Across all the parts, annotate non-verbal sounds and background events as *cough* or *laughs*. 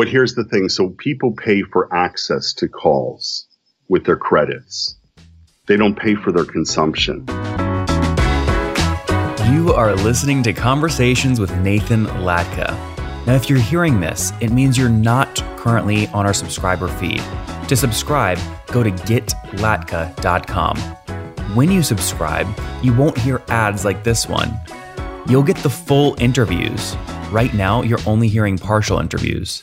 But here's the thing so people pay for access to calls with their credits, they don't pay for their consumption. You are listening to Conversations with Nathan Latka. Now, if you're hearing this, it means you're not currently on our subscriber feed. To subscribe, go to getlatka.com. When you subscribe, you won't hear ads like this one. You'll get the full interviews. Right now, you're only hearing partial interviews.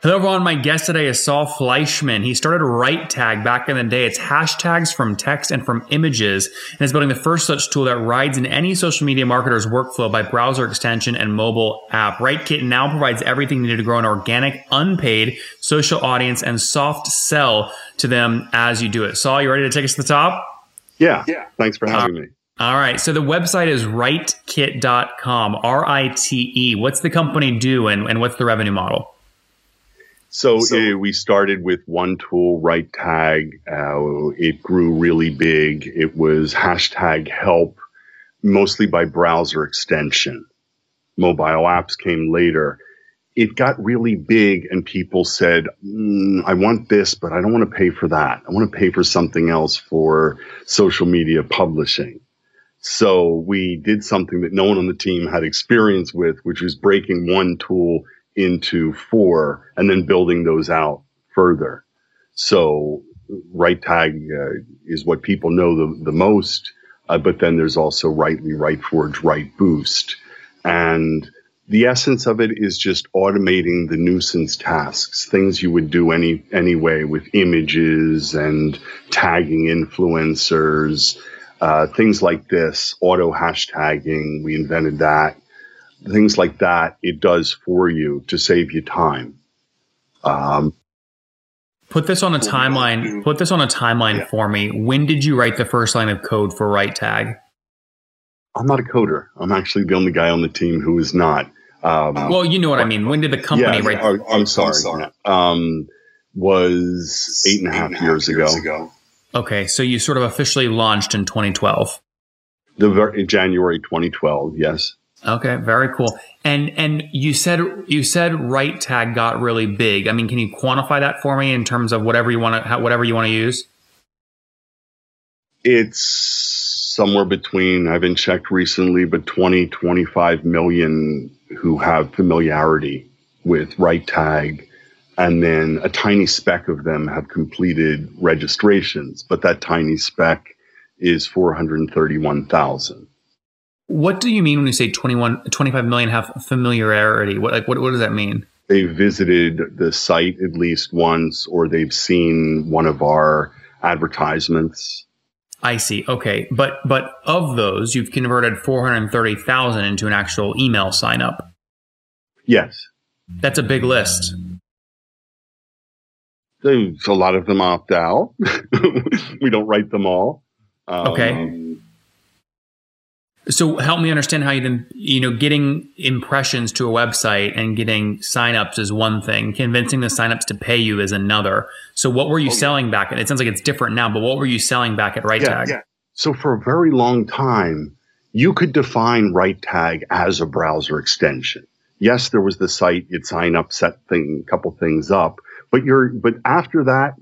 Hello, everyone. My guest today is Saul Fleischman. He started RiteTag back in the day. It's hashtags from text and from images, and is building the first such tool that rides in any social media marketer's workflow by browser extension and mobile app. RiteKit now provides everything needed to grow an organic, unpaid social audience and soft sell to them as you do it. Saul, you ready to take us to the top? Yeah. Yeah. Thanks for having uh, me. All right. So the website is ritekit.com, R I T E. What's the company do and, and what's the revenue model? So, so uh, we started with one tool, RiteTag. Uh, it grew really big. It was hashtag help, mostly by browser extension. Mobile apps came later. It got really big, and people said, mm, I want this, but I don't want to pay for that. I want to pay for something else for social media publishing. So we did something that no one on the team had experience with, which was breaking one tool into four and then building those out further. So RiteTag uh, is what people know the, the most, uh, but then there's also Rite.ly, RiteForge, Right Boost. And the essence of it is just automating the nuisance tasks, things you would do any anyway with images and tagging influencers, uh, things like this, auto hashtagging. We invented that things like that, it does for you to save you time. Um, put this on a timeline. Put this on a timeline yeah. for me. When did you write the first line of code for RiteTag? I'm not a coder. I'm actually the only guy on the team who is not. Um, well, you know what I mean. When did the company yeah, write? Oh, I'm sorry. I'm sorry. Um, was eight and a half, years, years ago. ago. Okay, so you sort of officially launched in 2012. The January 2012, yes. Okay, very cool. And and you said you said RiteTag got really big. I mean, can you quantify that for me in terms of whatever you want to whatever you want to use? It's somewhere between I haven't checked recently, but 20 25 million who have familiarity with RiteTag and then a tiny speck of them have completed registrations, but that tiny speck is 431,000. What do you mean when you say 21, 25 million have familiarity? What, like, what, what does that mean? They visited the site at least once, or they've seen one of our advertisements. I see. Okay, but but of those, you've converted four hundred thirty thousand into an actual email sign up. Yes, that's a big list. There's a lot of them opt out. *laughs* we don't write them all. Um, okay. So help me understand how you then, you know, getting impressions to a website and getting signups is one thing. Convincing the signups to pay you is another. So what were you oh, selling back? At? It sounds like it's different now, but what were you selling back at RiteTag? Yeah, yeah. So for a very long time, you could define RiteTag as a browser extension. Yes, there was the site, you'd sign up, set thing, a couple things up, but you're, but after that,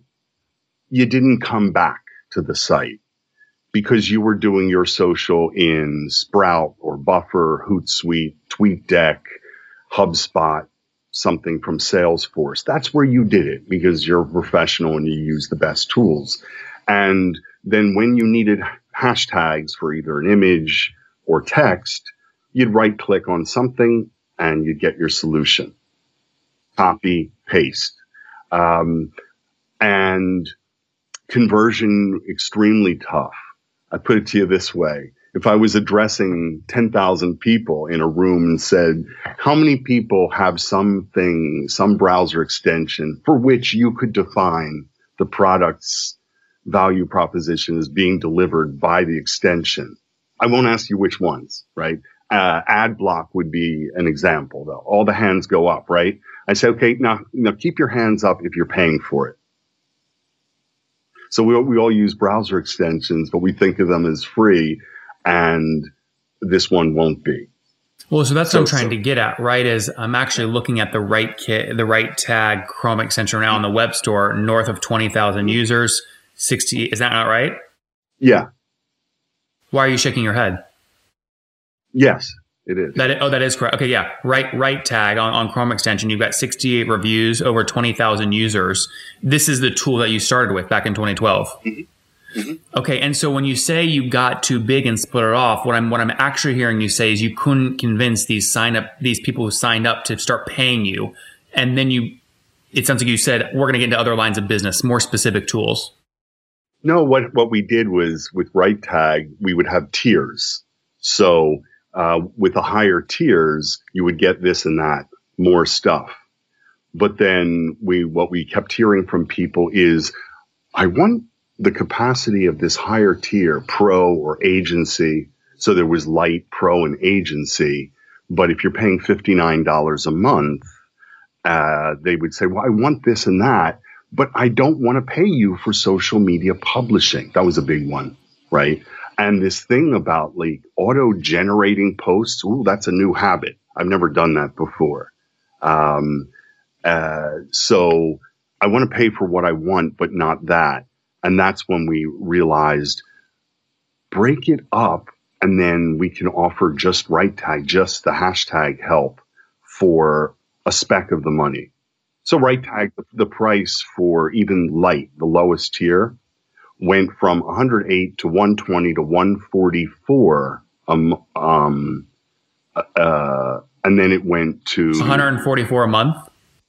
you didn't come back to the site because you were doing your social in Sprout or Buffer, Hootsuite, TweetDeck, HubSpot. something from Salesforce. That's where you did it because you're a professional and you use the best tools. And then when you needed hashtags for either an image or text, you'd right click on something and you'd get your solution. Copy, paste. Um, and conversion extremely tough. I put it to you this way. If I was addressing 10,000 people in a room and said, how many people have something, some browser extension for which you could define the product's value proposition as being delivered by the extension? I won't ask you which ones, right? Uh, ad block would be an example though. All the hands go up, right? I say, okay, now, now keep your hands up if you're paying for it. So we, we all use browser extensions, but we think of them as free and this one won't be. Well, so that's so, what I'm trying so, to get at, right? Is I'm actually looking at the RiteKit, the RiteTag Chrome extension now on the web store, north of 20,000 users, 60. Is that not right? Yeah. Why are you shaking your head? Yes. It is. That is, oh, that is correct. Okay, yeah. Right, RiteTag on, on Chrome extension. You've got 68 reviews, over 20,000 users. This is the tool that you started with back in 2012. Mm-hmm. Mm-hmm. Okay, and so when you say you got too big and split it off, what I'm what I'm actually hearing you say is you couldn't convince these sign up these people who signed up to start paying you, and then you. It sounds like you said we're going to get into other lines of business, more specific tools. No, what what we did was with RiteTag, we would have tiers. So uh, with the higher tiers, you would get this and that more stuff. But then we, what we kept hearing from people is, I want the capacity of this higher tier, pro or agency. So there was light, pro, and agency. But if you're paying $59 a month, uh, they would say, well, I want this and that, but I don't want to pay you for social media publishing. That was a big one, right? And this thing about like auto generating posts, ooh, that's a new habit. I've never done that before. Um, uh, so I want to pay for what I want, but not that. And that's when we realized break it up and then we can offer just RiteTag, just the hashtag help for a speck of the money. So RiteTag, the price for even light, the lowest tier, went from 108 to 120 to 144 um, um uh, and then it went to 144 a month?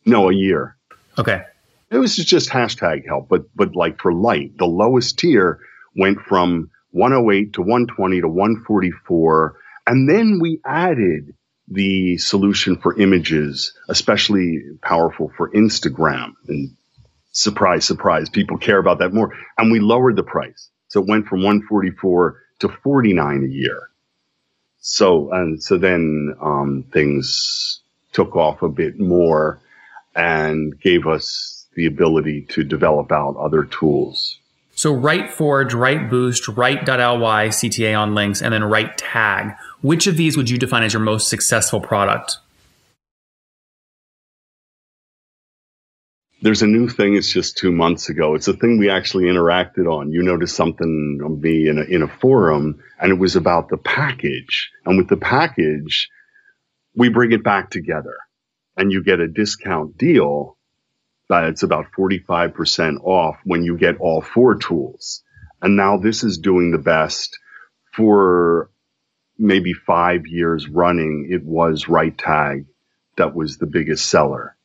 No a year. Okay. It was just hashtag help but but like for light the lowest tier went from 108 to 120 to 144 and then we added the solution for images especially powerful for instagram and surprise, surprise, people care about that more. And we lowered the price. So it went from 144 to 49 a year. So, and so then, um, things took off a bit more and gave us the ability to develop out other tools. So RiteForge, write Boost, Rite.ly, CTA on links, and then RiteTag. Which of these would you define as your most successful product? There's a new thing. It's just two months ago. It's a thing we actually interacted on. You noticed something on me in a, in a forum, and it was about the package. And with the package, we bring it back together, and you get a discount deal. That it's about 45% off when you get all four tools. And now this is doing the best for maybe five years running. It was RiteTag that was the biggest seller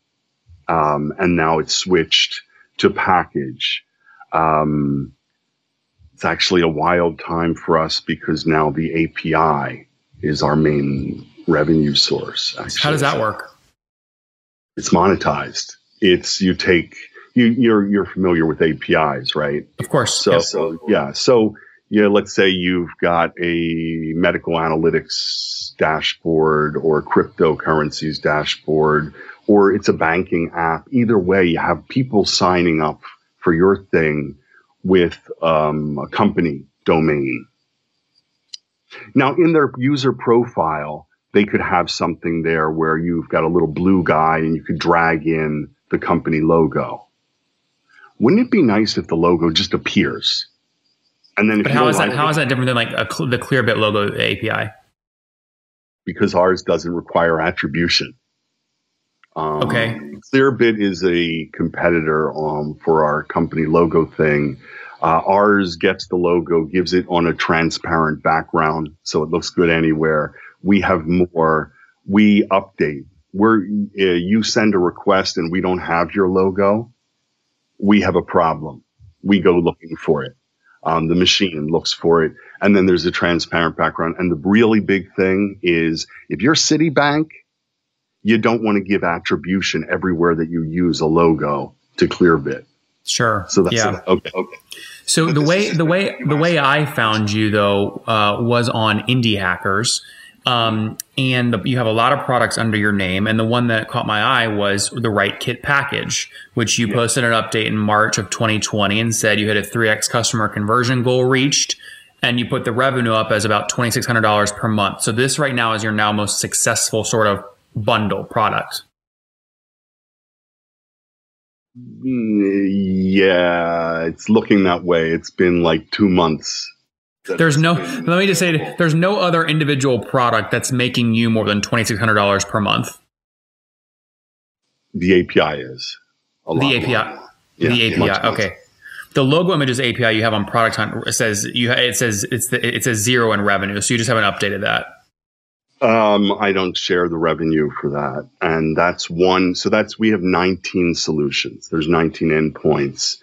um, and now it's switched to package. Um, it's actually a wild time for us because now the API is our main revenue source. Actually. How does that work? It's monetized. It's you take you you're you're familiar with APIs, right? Of course. So yes. so yeah. So yeah, let's say you've got a medical analytics dashboard or cryptocurrencies dashboard or it's a banking app. Either way, you have people signing up for your thing with um, a company domain. Now, in their user profile, they could have something there where you've got a little blue guy and you could drag in the company logo. Wouldn't it be nice if the logo just appears? And then, but how is like that? How is that different than like a, the Clearbit logo API? Because ours doesn't require attribution. Um, Okay. Clearbit is a competitor um, for our company logo thing. Uh, ours gets the logo, gives it on a transparent background, so it looks good anywhere. We have more. We update. We're uh, you send a request and we don't have your logo. We have a problem. We go looking for it. Um, the machine looks for it, and then there's a transparent background. And the really big thing is if you're Citibank, you don't want to give attribution everywhere that you use a logo to Clearbit. Sure. So that's yeah. okay. Okay. So the way the way the way I found you though uh, was on Indie Hackers, um, and the, you have a lot of products under your name. And the one that caught my eye was the RiteKit package, which you posted an update in March of 2020 and said you had a 3x customer conversion goal reached, and you put the revenue up as about $2,600 per month. So this right now is your now most successful sort of bundle product. Yeah, it's looking that way. It's been like two months. There's no. Let me just say, there's no other individual product that's making you more than twenty six hundred dollars per month. the API is The. API. Yeah, the API. much okay. The logo images API you have on Product Hunt it says you. It says it's the, it says zero in revenue, so you just haven't updated that. Um, I don't share the revenue for that. And that's one. So that's, we have 19 solutions. There's 19 endpoints.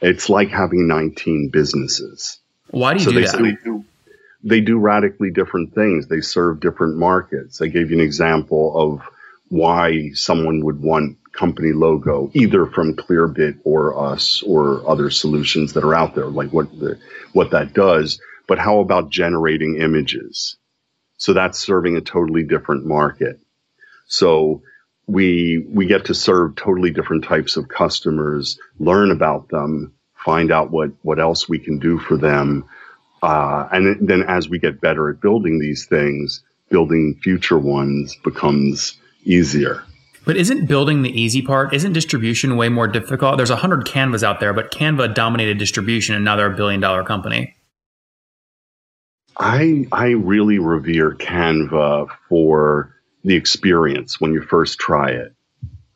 It's like having 19 businesses. Why do you so do they, that? they do they do radically different things. They serve different markets. I gave you an example of why someone would want company logo, either from Clearbit or us or other solutions that are out there, like what the what that does. But how about generating images? So that's serving a totally different market. So we we get to serve totally different types of customers, learn about them, find out what what else we can do for them, uh, and then as we get better at building these things, building future ones becomes easier. But isn't building the easy part? Isn't distribution way more difficult? There's a hundred Canvas out there, but Canva dominated distribution, and now they're a billion dollar company. I I really revere Canva for the experience when you first try it.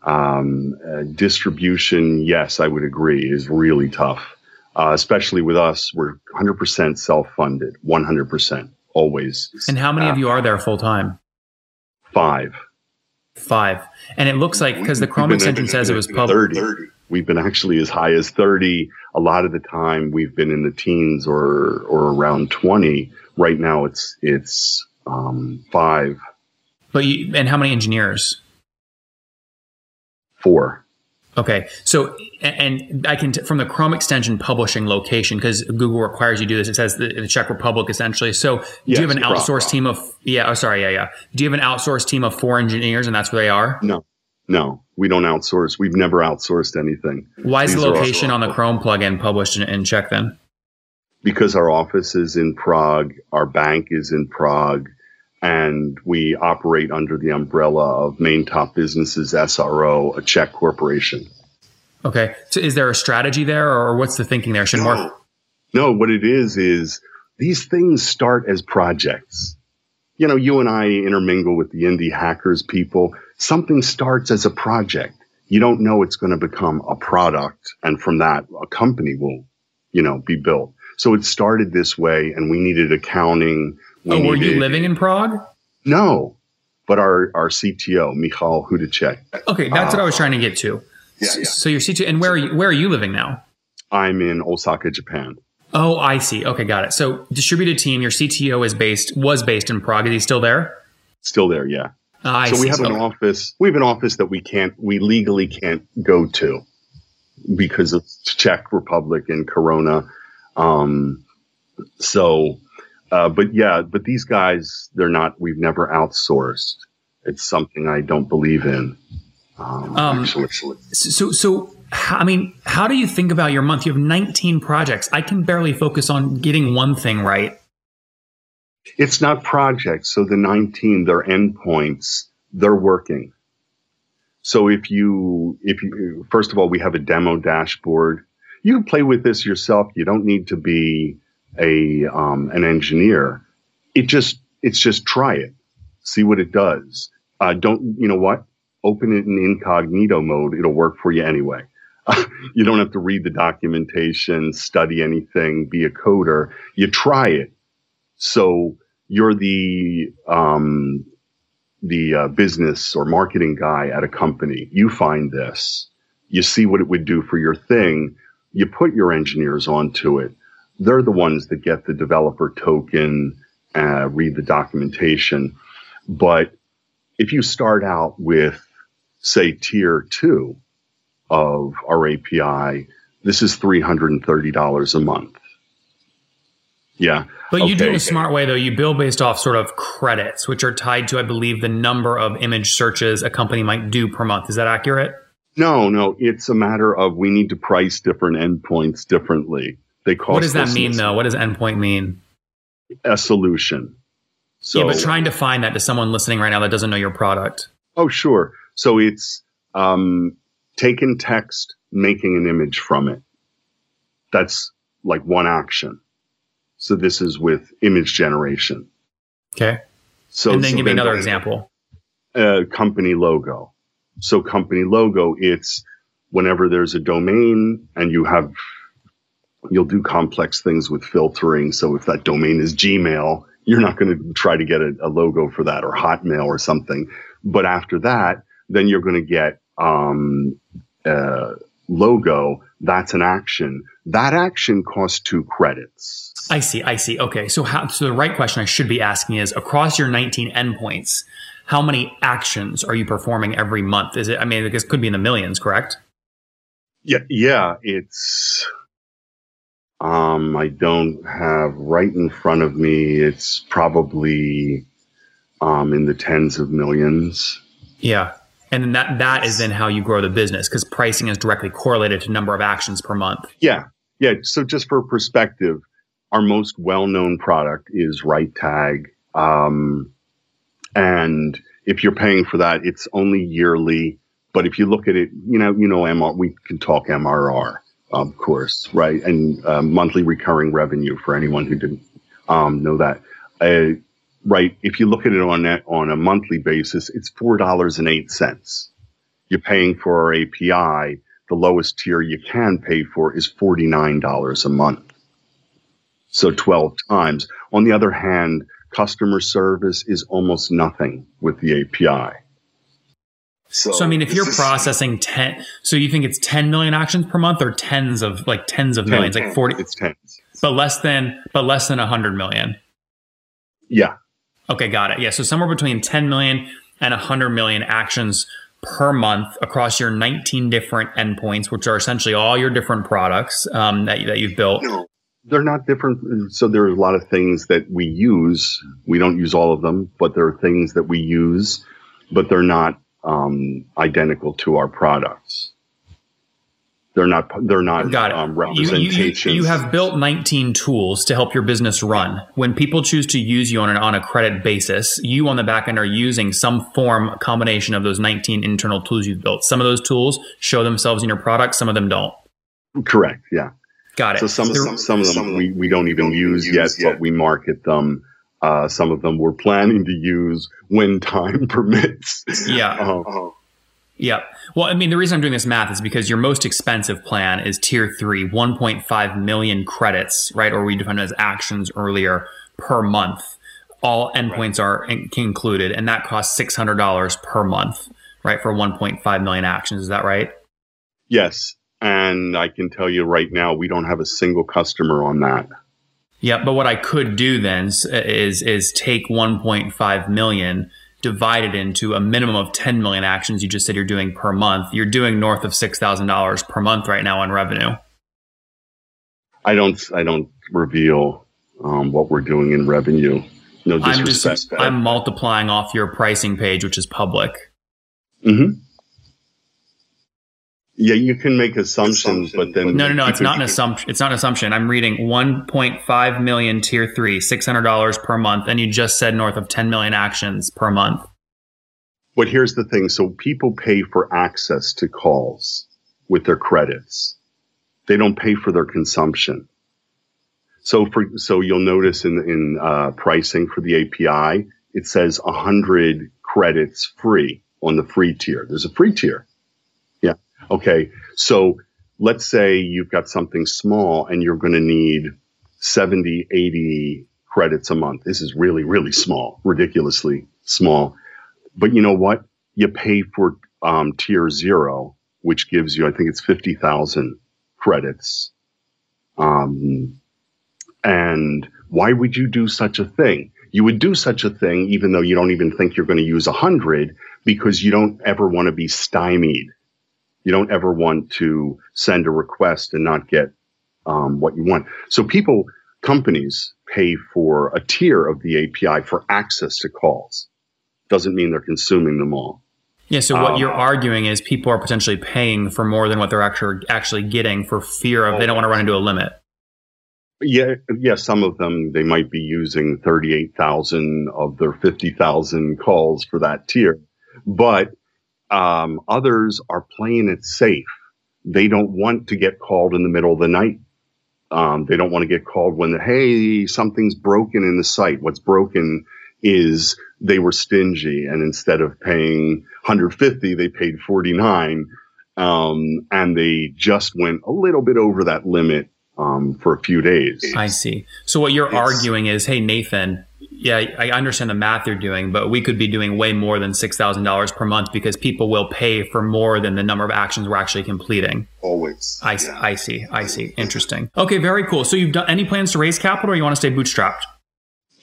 Um, uh, distribution, yes, I would agree, is really tough. Uh, especially with us, we're 100% self-funded, 100%, always. And how many of Uh, you are there full time? Five. Five. And it looks like because the Chrome extension says it was public. 30. We've been actually as high as 30. A lot of the time we've been in the teens or, or around 20. Right now it's, it's, um, five, But you, and how many engineers? Four. Okay, so and I can t- from the Chrome extension publishing location because Google requires you to do this. It says the, the Czech Republic essentially. So do you have an outsourced team of yeah? Oh, sorry, yeah, yeah. Do you have an outsourced team of four engineers and that's where they are? No, no, we don't outsource. We've never outsourced anything Why is the These location on the Chrome plugin published in, in Czech then? because our office is in Prague, our bank is in Prague, and we operate under the umbrella of Main Top Businesses SRO, a Czech corporation. Okay, so is there a strategy there, or what's the thinking there? Should more No. No, what it is is these things start as projects. You know, you and I intermingle with the indie hackers people. Something starts as a project. You don't know it's going to become a product, and from that, a company will, you know, be built. So it started this way, and we needed accounting. We oh, were you living in Prague? No, but our our CTO Michal Hudacek. Okay, that's what I was trying to get to. So your CTO, and where are you? Where are you living now? I'm in Osaka, Japan. Oh, I see. Okay, got it. So distributed team, your CTO is based was based in Prague. Is he still there? Still there, yeah. Ah, I so we have an office. We have an office that we can't, we legally can't go to because of Czech Republic and Corona. Um, so, uh, but yeah, but these guys, they're not. We've never outsourced. It's something I don't believe in. Um, Um, actually, So, so I mean, how do you think about your month? You have 19 projects. I can barely focus on getting one thing right. it's not projects. So the 19, they're endpoints. They're working. So if you, if you, first of all, we have a demo dashboard. You can play with this yourself. You don't need to be a, um, an engineer. It just, it's just try it. See what it does. Uh, don't, you know what? open it in incognito mode. It'll work for you anyway. *laughs* you don't have to read the documentation, study anything, be a coder. You try it. So you're the um, the uh, business or marketing guy at a company. You find this. You see what it would do for your thing. You put your engineers onto it. They're the ones that get the developer token, uh, read the documentation. But if you start out with, say, tier two, of our API. This is $330 a month. Yeah. But you do it a smart way though. You bill based off sort of credits, which are tied to, I believe, the number of image searches a company might do per month. Is that accurate? No, no. It's a matter of we need to price different endpoints differently. They cost. What does that mean though? What does endpoint mean? A solution. So, yeah, but trying to find that to someone listening right now that doesn't know your product. Oh, sure. So it's um, taking text, making an image from it. That's like one action. So this is with image generation. Okay. So and then so give me another example. A company logo. So company logo, it's whenever there's a domain and you have, you'll do complex things with filtering. So if that domain is Gmail, you're not going to try to get a, a logo for that or Hotmail or something. But after that, then you're going to get um, uh, logo, that's an action. That action costs two credits. I see. I see. Okay. So, how, so the right question I should be asking is across your 19 endpoints, how many actions are you performing every month? Is it, I mean, it could be in the millions, correct? Yeah. Yeah. It's, um, I don't have right in front of me. It's probably, um, in the tens of millions. Yeah. And then that that is then how you grow the business because pricing is directly correlated to number of actions per month. Yeah. Yeah. So just for perspective, our most well-known product is RiteTag. Um, and if you're paying for that, it's only yearly. But if you look at it, you know, you know, MR, we can talk MRR, of course, right? And uh, monthly recurring revenue for anyone who didn't um, know that. Uh, right? If you look at it on on a monthly basis, it's four dollars and eight cents. You're paying for our API. The lowest tier you can pay for is forty nine dollars a month. So twelve times. On the other hand, customer service is almost nothing with the API. So, so I mean, if you're processing ten, so you think it's ten million actions per month, or tens of like tens of 10, millions, like forty? It's tens, but less than, but less than a hundred million. Yeah, Okay, got it. Yeah, so somewhere between 10 million and 100 million actions per month across your 19 different endpoints, which are essentially all your different products um, that, that you've built. No, they're not different. So there's a lot of things that we use. We don't use all of them, but there are things that we use, but they're not um, identical to our products. They're not. They're not Got it. Um, representations. You, you, you, have built 19 tools to help your business run. When people choose to use you on an on a credit basis, you on the back end are using some form combination of those 19 internal tools you've built. Some of those tools show themselves in your product. Some of them don't. Correct. Yeah. Got it. So some some, some of them we, we don't even use, use yet, yet, but we market them. Uh, some of them we're planning to use when time *laughs* permits. Yeah. Uh, yeah. Well, I mean, the reason I'm doing this math is because your most expensive plan is tier three, 1.5 million credits, right? Or we defined as actions earlier per month. All endpoints right. are in- included, and that costs $600 per month, right? For 1.5 million actions. Is that right? Yes. And I can tell you right now, we don't have a single customer on that. Yeah. But what I could do then is, is take 1.5 million divided into a minimum of 10 million actions you just said you're doing per month, you're doing north of $6,000 per month right now on revenue. I don't, I don't reveal um, what we're doing in revenue. No disrespect. I'm, just, I'm multiplying off your pricing page, which is public. Mm-hmm. Yeah, you can make assumptions, but then no, no, no. It's not an assumption. It's not an assumption. I'm reading 1.5 million tier three, six hundred dollars per month, and you just said north of 10 million actions per month. But here's the thing: so people pay for access to calls with their credits. They don't pay for their consumption. So for so you'll notice in in uh, pricing for the API, it says 100 credits free on the free tier. There's a free tier. Okay. So let's say you've got something small and you're going to need 70, 80 credits a month. This is really, really small, ridiculously small. But you know what? You pay for um, tier zero, which gives you, I think it's 50,000 credits. Um, and why would you do such a thing? You would do such a thing even though you don't even think you're going to use a hundred because you don't ever want to be stymied. You don't ever want to send a request and not get um, what you want. So people, companies pay for a tier of the API for access to calls. Doesn't mean they're consuming them all. Yeah. So what um, you're arguing is people are potentially paying for more than what they're actually actually getting for fear of they don't want to run into a limit. Yeah, yeah. Some of them they might be using thirty-eight thousand of their fifty thousand calls for that tier, but um, others are playing it safe. They don't want to get called in the middle of the night. Um, they don't want to get called when hey something's broken in the site. What's broken is they were stingy, and instead of paying 150, they paid 49, um, and they just went a little bit over that limit um, for a few days. I see. So what you're it's, arguing is, hey, Nathan, yeah, I understand the math you're doing, but we could be doing way more than six thousand dollars per month because people will pay for more than the number of actions we're actually completing. Always. I, yeah. I see. I see. Interesting. Okay, very cool. So you've done any plans to raise capital, or you want to stay bootstrapped?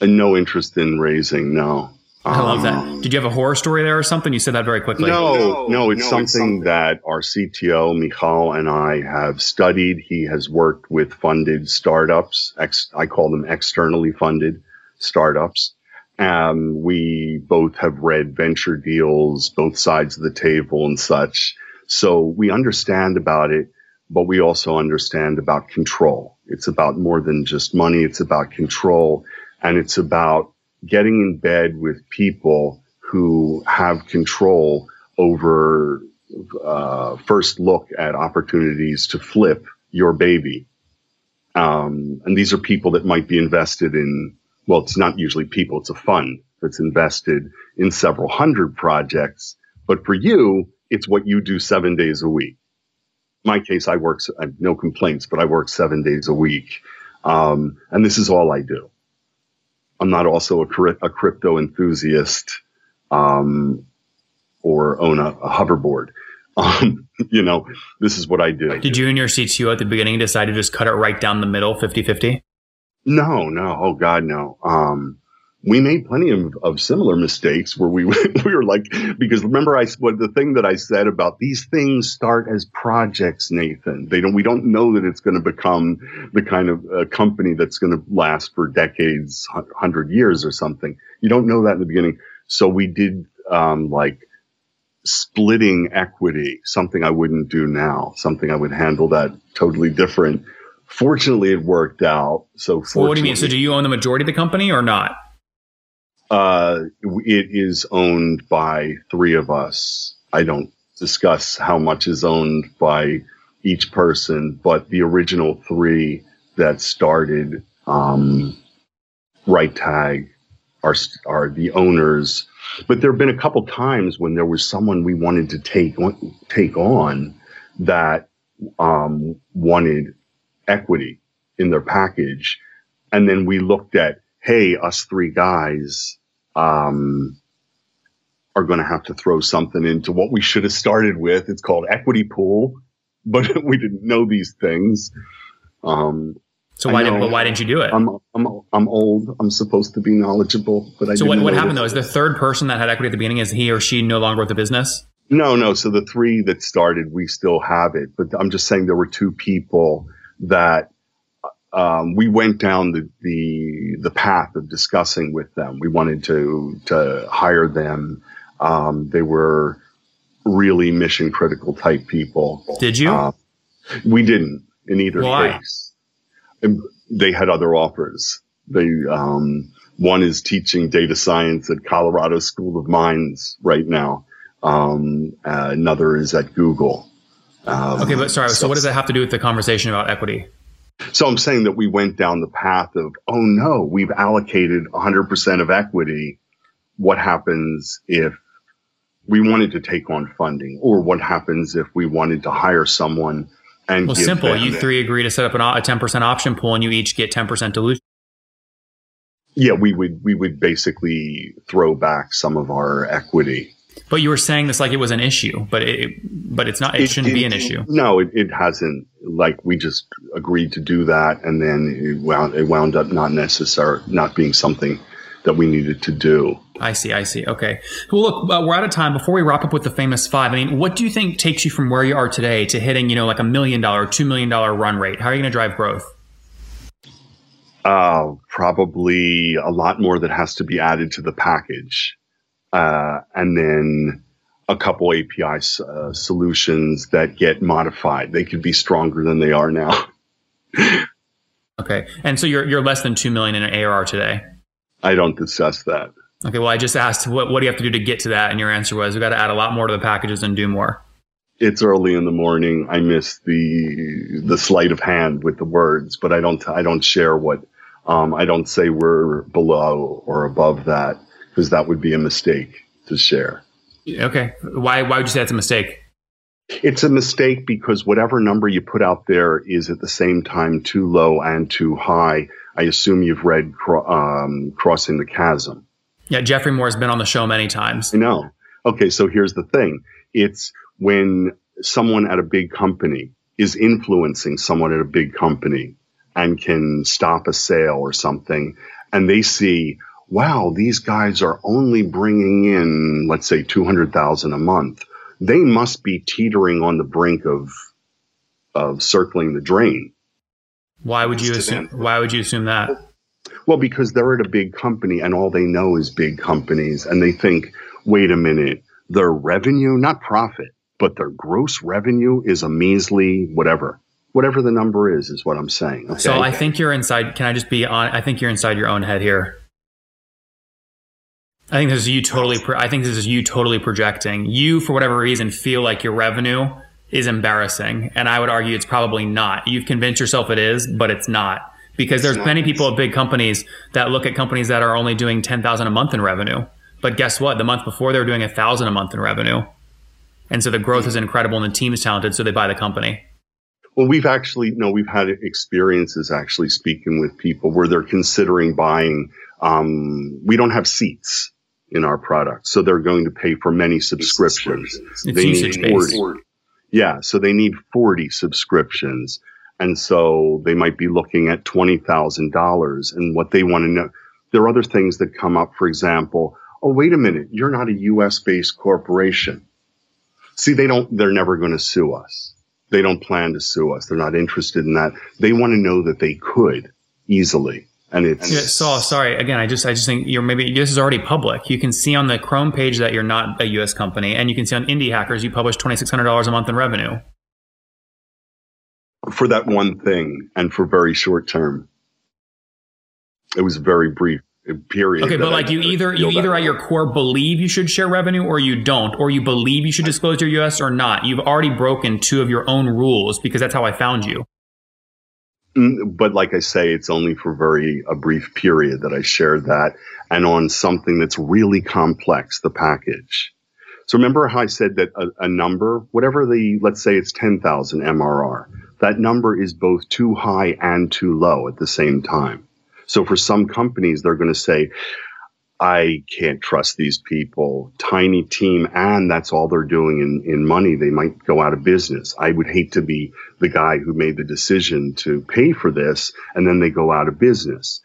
And no interest in raising. No. I love that. Um, Did you have a horror story there or something? You said that very quickly. No, no, no it's, no, something, it's something that our CTO, Michal, and I have studied. He has worked with funded startups. Ex- I call them externally funded startups. Um, we both have read venture deals, both sides of the table and such. So we understand about it, but we also understand about control. It's about more than just money. It's about control and it's about getting in bed with people who have control over uh, first look at opportunities to flip your baby. Um, and these are people that might be invested in, well, it's not usually people, it's a fund that's invested in several hundred projects. But for you, it's what you do seven days a week. In my case, I work, I have no complaints, but I work seven days a week. Um, and this is all I do. I'm not also a, a crypto enthusiast um, or own a, a hoverboard. *laughs* Um, you know, this is what I do. Did you and your CTO at the beginning decide to just cut it right down the middle, 50 50? No, no. Oh, God, no. Um, we made plenty of, of similar mistakes where we *laughs* we were like because remember I what the thing that I said about these things start as projects Nathan they don't we don't know that it's going to become the kind of uh, company that's going to last for decades 100 years or something you don't know that in the beginning so we did um, like splitting equity something I wouldn't do now something I would handle that totally different fortunately it worked out so well, what do you mean so do you own the majority of the company or not uh, it is owned by three of us. I don't discuss how much is owned by each person, but the original three that started um, RiteTag are are the owners. But there have been a couple times when there was someone we wanted to take take on that um, wanted equity in their package, and then we looked at, hey, us three guys um, are going to have to throw something into what we should have started with. It's called equity pool, *laughs* but we didn't know these things. Um, so why didn't why didn't you do it? I'm I'm I'm old. I'm supposed to be knowledgeable, but I. So what what happened though? Is the third person that had equity at the beginning is he or she no longer with the business? No, no. So the three that started, we still have it, but I'm just saying there were two people that um, we went down the, the, the path of discussing with them. We wanted to to hire them. Um, they were really mission critical type people. Did you? Uh, we didn't in either Why? case. And they had other offers. They um, one is teaching data science at Colorado School of Mines right now. Um, uh, another is at Google. Um, okay, but sorry. So, so what does that have to do with the conversation about equity? So I'm saying that we went down the path of, oh no, we've allocated 100% of equity. What happens if we wanted to take on funding, or what happens if we wanted to hire someone and well, simple. You three agree to set up an, a ten percent option pool, and you each get ten percent dilution. Yeah, we would we would basically throw back some of our equity. But you were saying this like it was an issue, but it but it's not. It, it shouldn't it, be an issue. No, it, it hasn't. Like we just agreed to do that, and then it wound, it wound up not necessary, not being something that we needed to do. I see. I see. Okay. Well, look, uh, we're out of time. Before we wrap up with the famous five, I mean, what do you think takes you from where you are today to hitting, you know, like a million dollar, two million dollar run rate? How are you going to drive growth? Uh, probably a lot more that has to be added to the package, uh, and then a couple API uh, solutions that get modified. They could be stronger than they are now. *laughs* okay, and so you're you're less than two million in ARR today. I don't discuss that. Okay, well, I just asked what what do you have to do to get to that, and your answer was we got to add a lot more to the packages and do more. It's early in the morning. I miss the the sleight of hand with the words, but I don't I don't share what um, I don't say we're below or above that because that would be a mistake to share. Okay, why why would you say it's a mistake? It's a mistake because whatever number you put out there is at the same time too low and too high. I assume you've read um, Crossing the Chasm. Yeah, Geoffrey Moore has been on the show many times. I know. Okay, so here's the thing it's when someone at a big company is influencing someone at a big company and can stop a sale or something, and they see, wow, these guys are only bringing in, let's say, 200,000 a month. They must be teetering on the brink of of circling the drain. Why would you assume? Why would you assume that? Well, because they're at a big company and all they know is big companies, and they think, wait a minute, their revenue, not profit, but their gross revenue is a measly whatever. Whatever the number is, is what I'm saying. Okay? So I think you're inside. Can I just be on? I think you're inside your own head here. I think this is you totally. I think this is you totally projecting. You, for whatever reason, feel like your revenue is embarrassing, and I would argue it's probably not. You've convinced yourself it is, but it's not because there's many people at big companies that look at companies that are only doing 10,000 a month in revenue. But guess what? The month before they were doing a thousand a month in revenue. And so the growth is incredible and the team is talented. So they buy the company. Well, we've actually, no, we've had experiences actually speaking with people where they're considering buying. Um, we don't have seats in our product. So they're going to pay for many subscriptions. It's they need 40, Yeah. So they need 40 subscriptions. And so they might be looking at $20,000 and what they want to know. There are other things that come up. For example, oh, wait a minute. You're not a US based corporation. See, they don't, they're never going to sue us. They don't plan to sue us. They're not interested in that. They want to know that they could easily. And it's yeah, so sorry again. I just I just think you're maybe this is already public. You can see on the Chrome page that you're not a U.S. company, and you can see on Indie Hackers you publish twenty six hundred dollars a month in revenue for that one thing and for very short term. It was very brief uh, period. Okay, but like I, you either you either at your core believe you should share revenue or you don't, or you believe you should disclose your US or not. You've already broken two of your own rules because that's how I found you. Mm, but like I say, it's only for very a brief period that I shared that and on something that's really complex, the package. So remember how I said that a, a number, whatever the, let's say it's 10,000 MRR that number is both too high and too low at the same time. So for some companies, they're going to say, I can't trust these people. Tiny team, and that's all they're doing in, in money. They might go out of business. I would hate to be the guy who made the decision to pay for this and then they go out of business.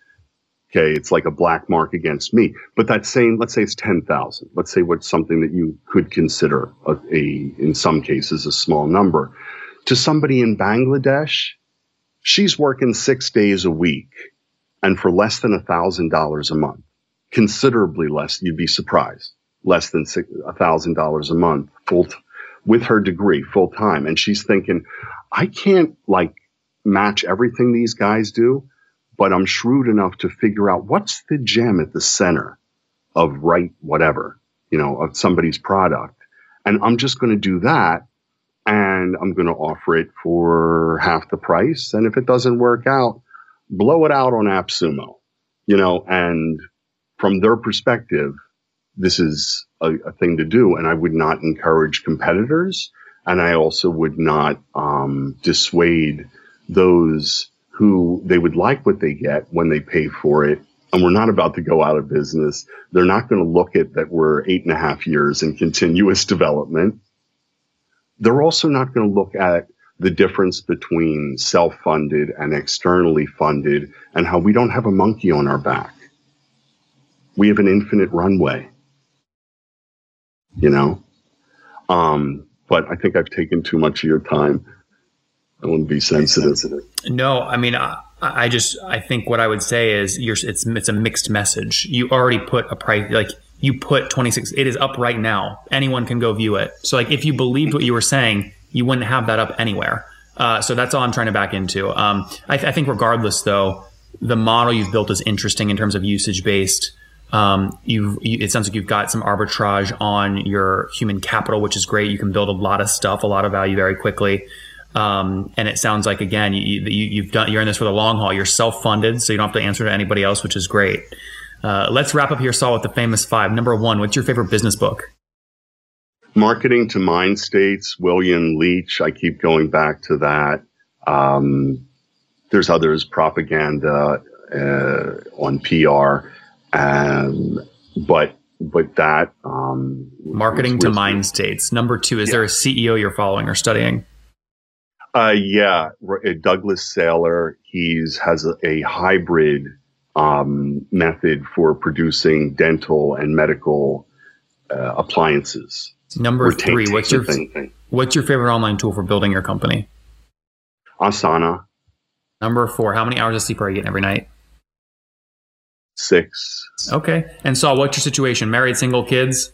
Okay. It's like a black mark against me. But that's same, let's say it's 10,000. Let's say what's something that you could consider a, a, in some cases, a small number to somebody in Bangladesh, she's working six days a week and for less than a thousand dollars a month, considerably less. You'd be surprised. Less than thousand dollars a month full t- with her degree full time. And she's thinking, I can't like match everything these guys do, but I'm shrewd enough to figure out what's the gem at the center of right whatever, you know, of somebody's product. And I'm just going to do that and I'm going to offer it for half the price. And if it doesn't work out, blow it out on AppSumo, you know, and from their perspective, this is a, a, thing to do. And I would not encourage competitors. And I also would not um, dissuade those who they would like what they get when they pay for it. And we're not about to go out of business. They're not going to look at that we're eight and a half years in continuous *laughs* development. They're also not going to look at the difference between self funded and externally funded and how we don't have a monkey on our back. We have an infinite runway, you know? Um, but I think I've taken too much of your time. I to be sensitive. No, I mean, I, I just, I think what I would say is you're, it's, it's a mixed message. You already put a price, like you put 26, it is up right now. Anyone can go view it. So like, if you believed what you were saying, you wouldn't have that up anywhere. Uh, so that's all I'm trying to back into. Um, I, th- I, think regardless though, the model you've built is interesting in terms of usage based. Um, you, it sounds like you've got some arbitrage on your human capital, which is great. You can build a lot of stuff, a lot of value very quickly. Um, and it sounds like again, you, have done, you're in this for the long haul. You're self-funded, so you don't have to answer to anybody else, which is great. Uh, let's wrap up here, Saul, with the famous five. Number one, what's your favorite business book? Marketing to Mind States, William Leach. I keep going back to that. Um, there's others, propaganda uh, on PR, um, but but that um, marketing to mind states. Number two, is yeah. there a CEO you're following or studying? Uh, yeah, Douglas Saylor. He's has a, a hybrid um, method for producing dental and medical uh, appliances. Number three, what's your what's your favorite online tool for building your company? Asana. Number four, how many hours of sleep are you getting every night? Six. Okay. And Saul, what's your situation? Married, single, kids?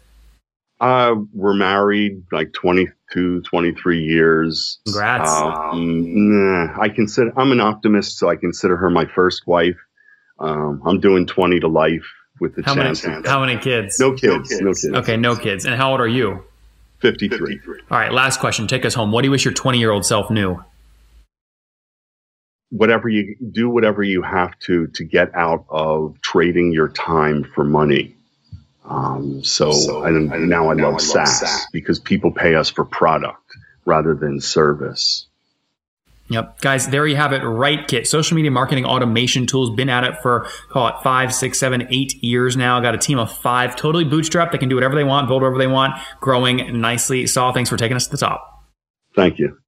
Uh, we're married like 22, 23 years. Congrats. Um, nah, I consider, I'm an optimist, so I consider her my first wife. Um, I'm doing 20 to life with the how chance. Many, how many kids? No kids. No kids. Okay, no kids. And how old are you? 53. 53. All right, last question. Take us home. What do you wish your 20 year old self knew? Whatever you do, whatever you have to to get out of trading your time for money. Um, so, so and, and now I now love, I love SaaS, SaaS because people pay us for product rather than service. Yep. Guys, there you have it. RiteKit. social media marketing automation tools. Been at it for, call it five, six, seven, eight years now. Got a team of five, totally bootstrapped. They can do whatever they want, build whatever they want, growing nicely. Saul, thanks for taking us to the top. Thank you.